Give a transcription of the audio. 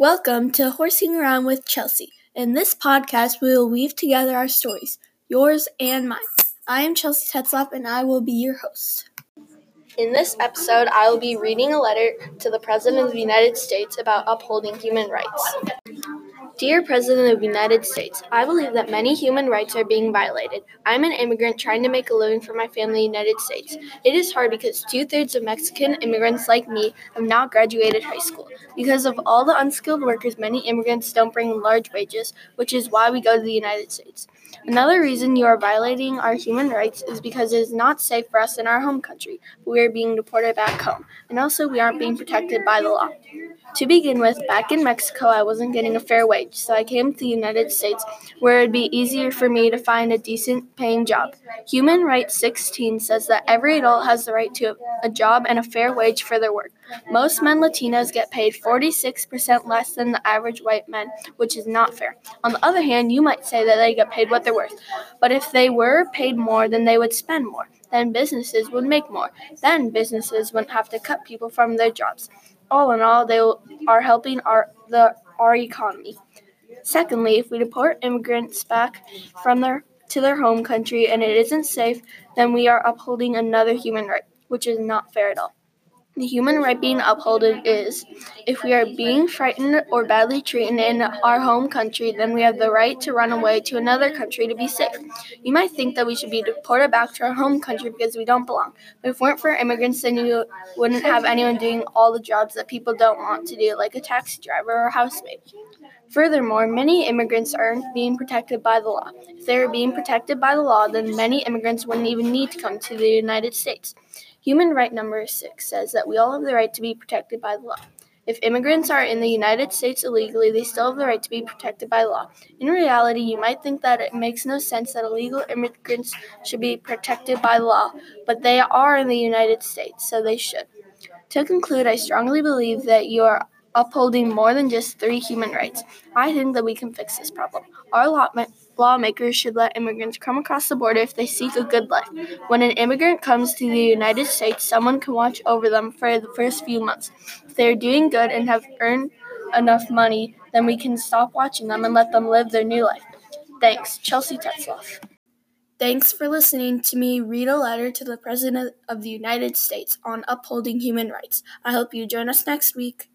Welcome to Horsing Around with Chelsea. In this podcast, we will weave together our stories, yours and mine. I am Chelsea Tetzloff, and I will be your host. In this episode, I will be reading a letter to the President of the United States about upholding human rights. Dear President of the United States, I believe that many human rights are being violated. I'm an immigrant trying to make a living for my family in the United States. It is hard because two thirds of Mexican immigrants like me have not graduated high school. Because of all the unskilled workers, many immigrants don't bring large wages, which is why we go to the United States. Another reason you are violating our human rights is because it is not safe for us in our home country. We are being deported back home, and also we aren't being protected by the law. To begin with, back in Mexico, I wasn't getting a fair wage, so I came to the United States where it would be easier for me to find a decent paying job. Human Rights 16 says that every adult has the right to a job and a fair wage for their work. Most men Latinos get paid 46% less than the average white men, which is not fair. On the other hand, you might say that they get paid what they're worth. But if they were paid more, then they would spend more. Then businesses would make more. Then businesses wouldn't have to cut people from their jobs. All in all, they are helping our the our economy. Secondly, if we deport immigrants back from their to their home country and it isn't safe, then we are upholding another human right, which is not fair at all. The human right being upheld is if we are being frightened or badly treated in our home country, then we have the right to run away to another country to be safe. You might think that we should be deported back to our home country because we don't belong. But if it weren't for immigrants, then you wouldn't have anyone doing all the jobs that people don't want to do, like a taxi driver or housemaid. Furthermore, many immigrants aren't being protected by the law. If they were being protected by the law, then many immigrants wouldn't even need to come to the United States. Human right number six says that we all have the right to be protected by the law. If immigrants are in the United States illegally, they still have the right to be protected by law. In reality, you might think that it makes no sense that illegal immigrants should be protected by law, but they are in the United States, so they should. To conclude, I strongly believe that you are upholding more than just three human rights. I think that we can fix this problem. Our law lawmakers should let immigrants come across the border if they seek a good life. When an immigrant comes to the United States, someone can watch over them for the first few months. If they are doing good and have earned enough money, then we can stop watching them and let them live their new life. Thanks, Chelsea Tetzloff. Thanks for listening to me read a letter to the President of the United States on upholding human rights. I hope you join us next week.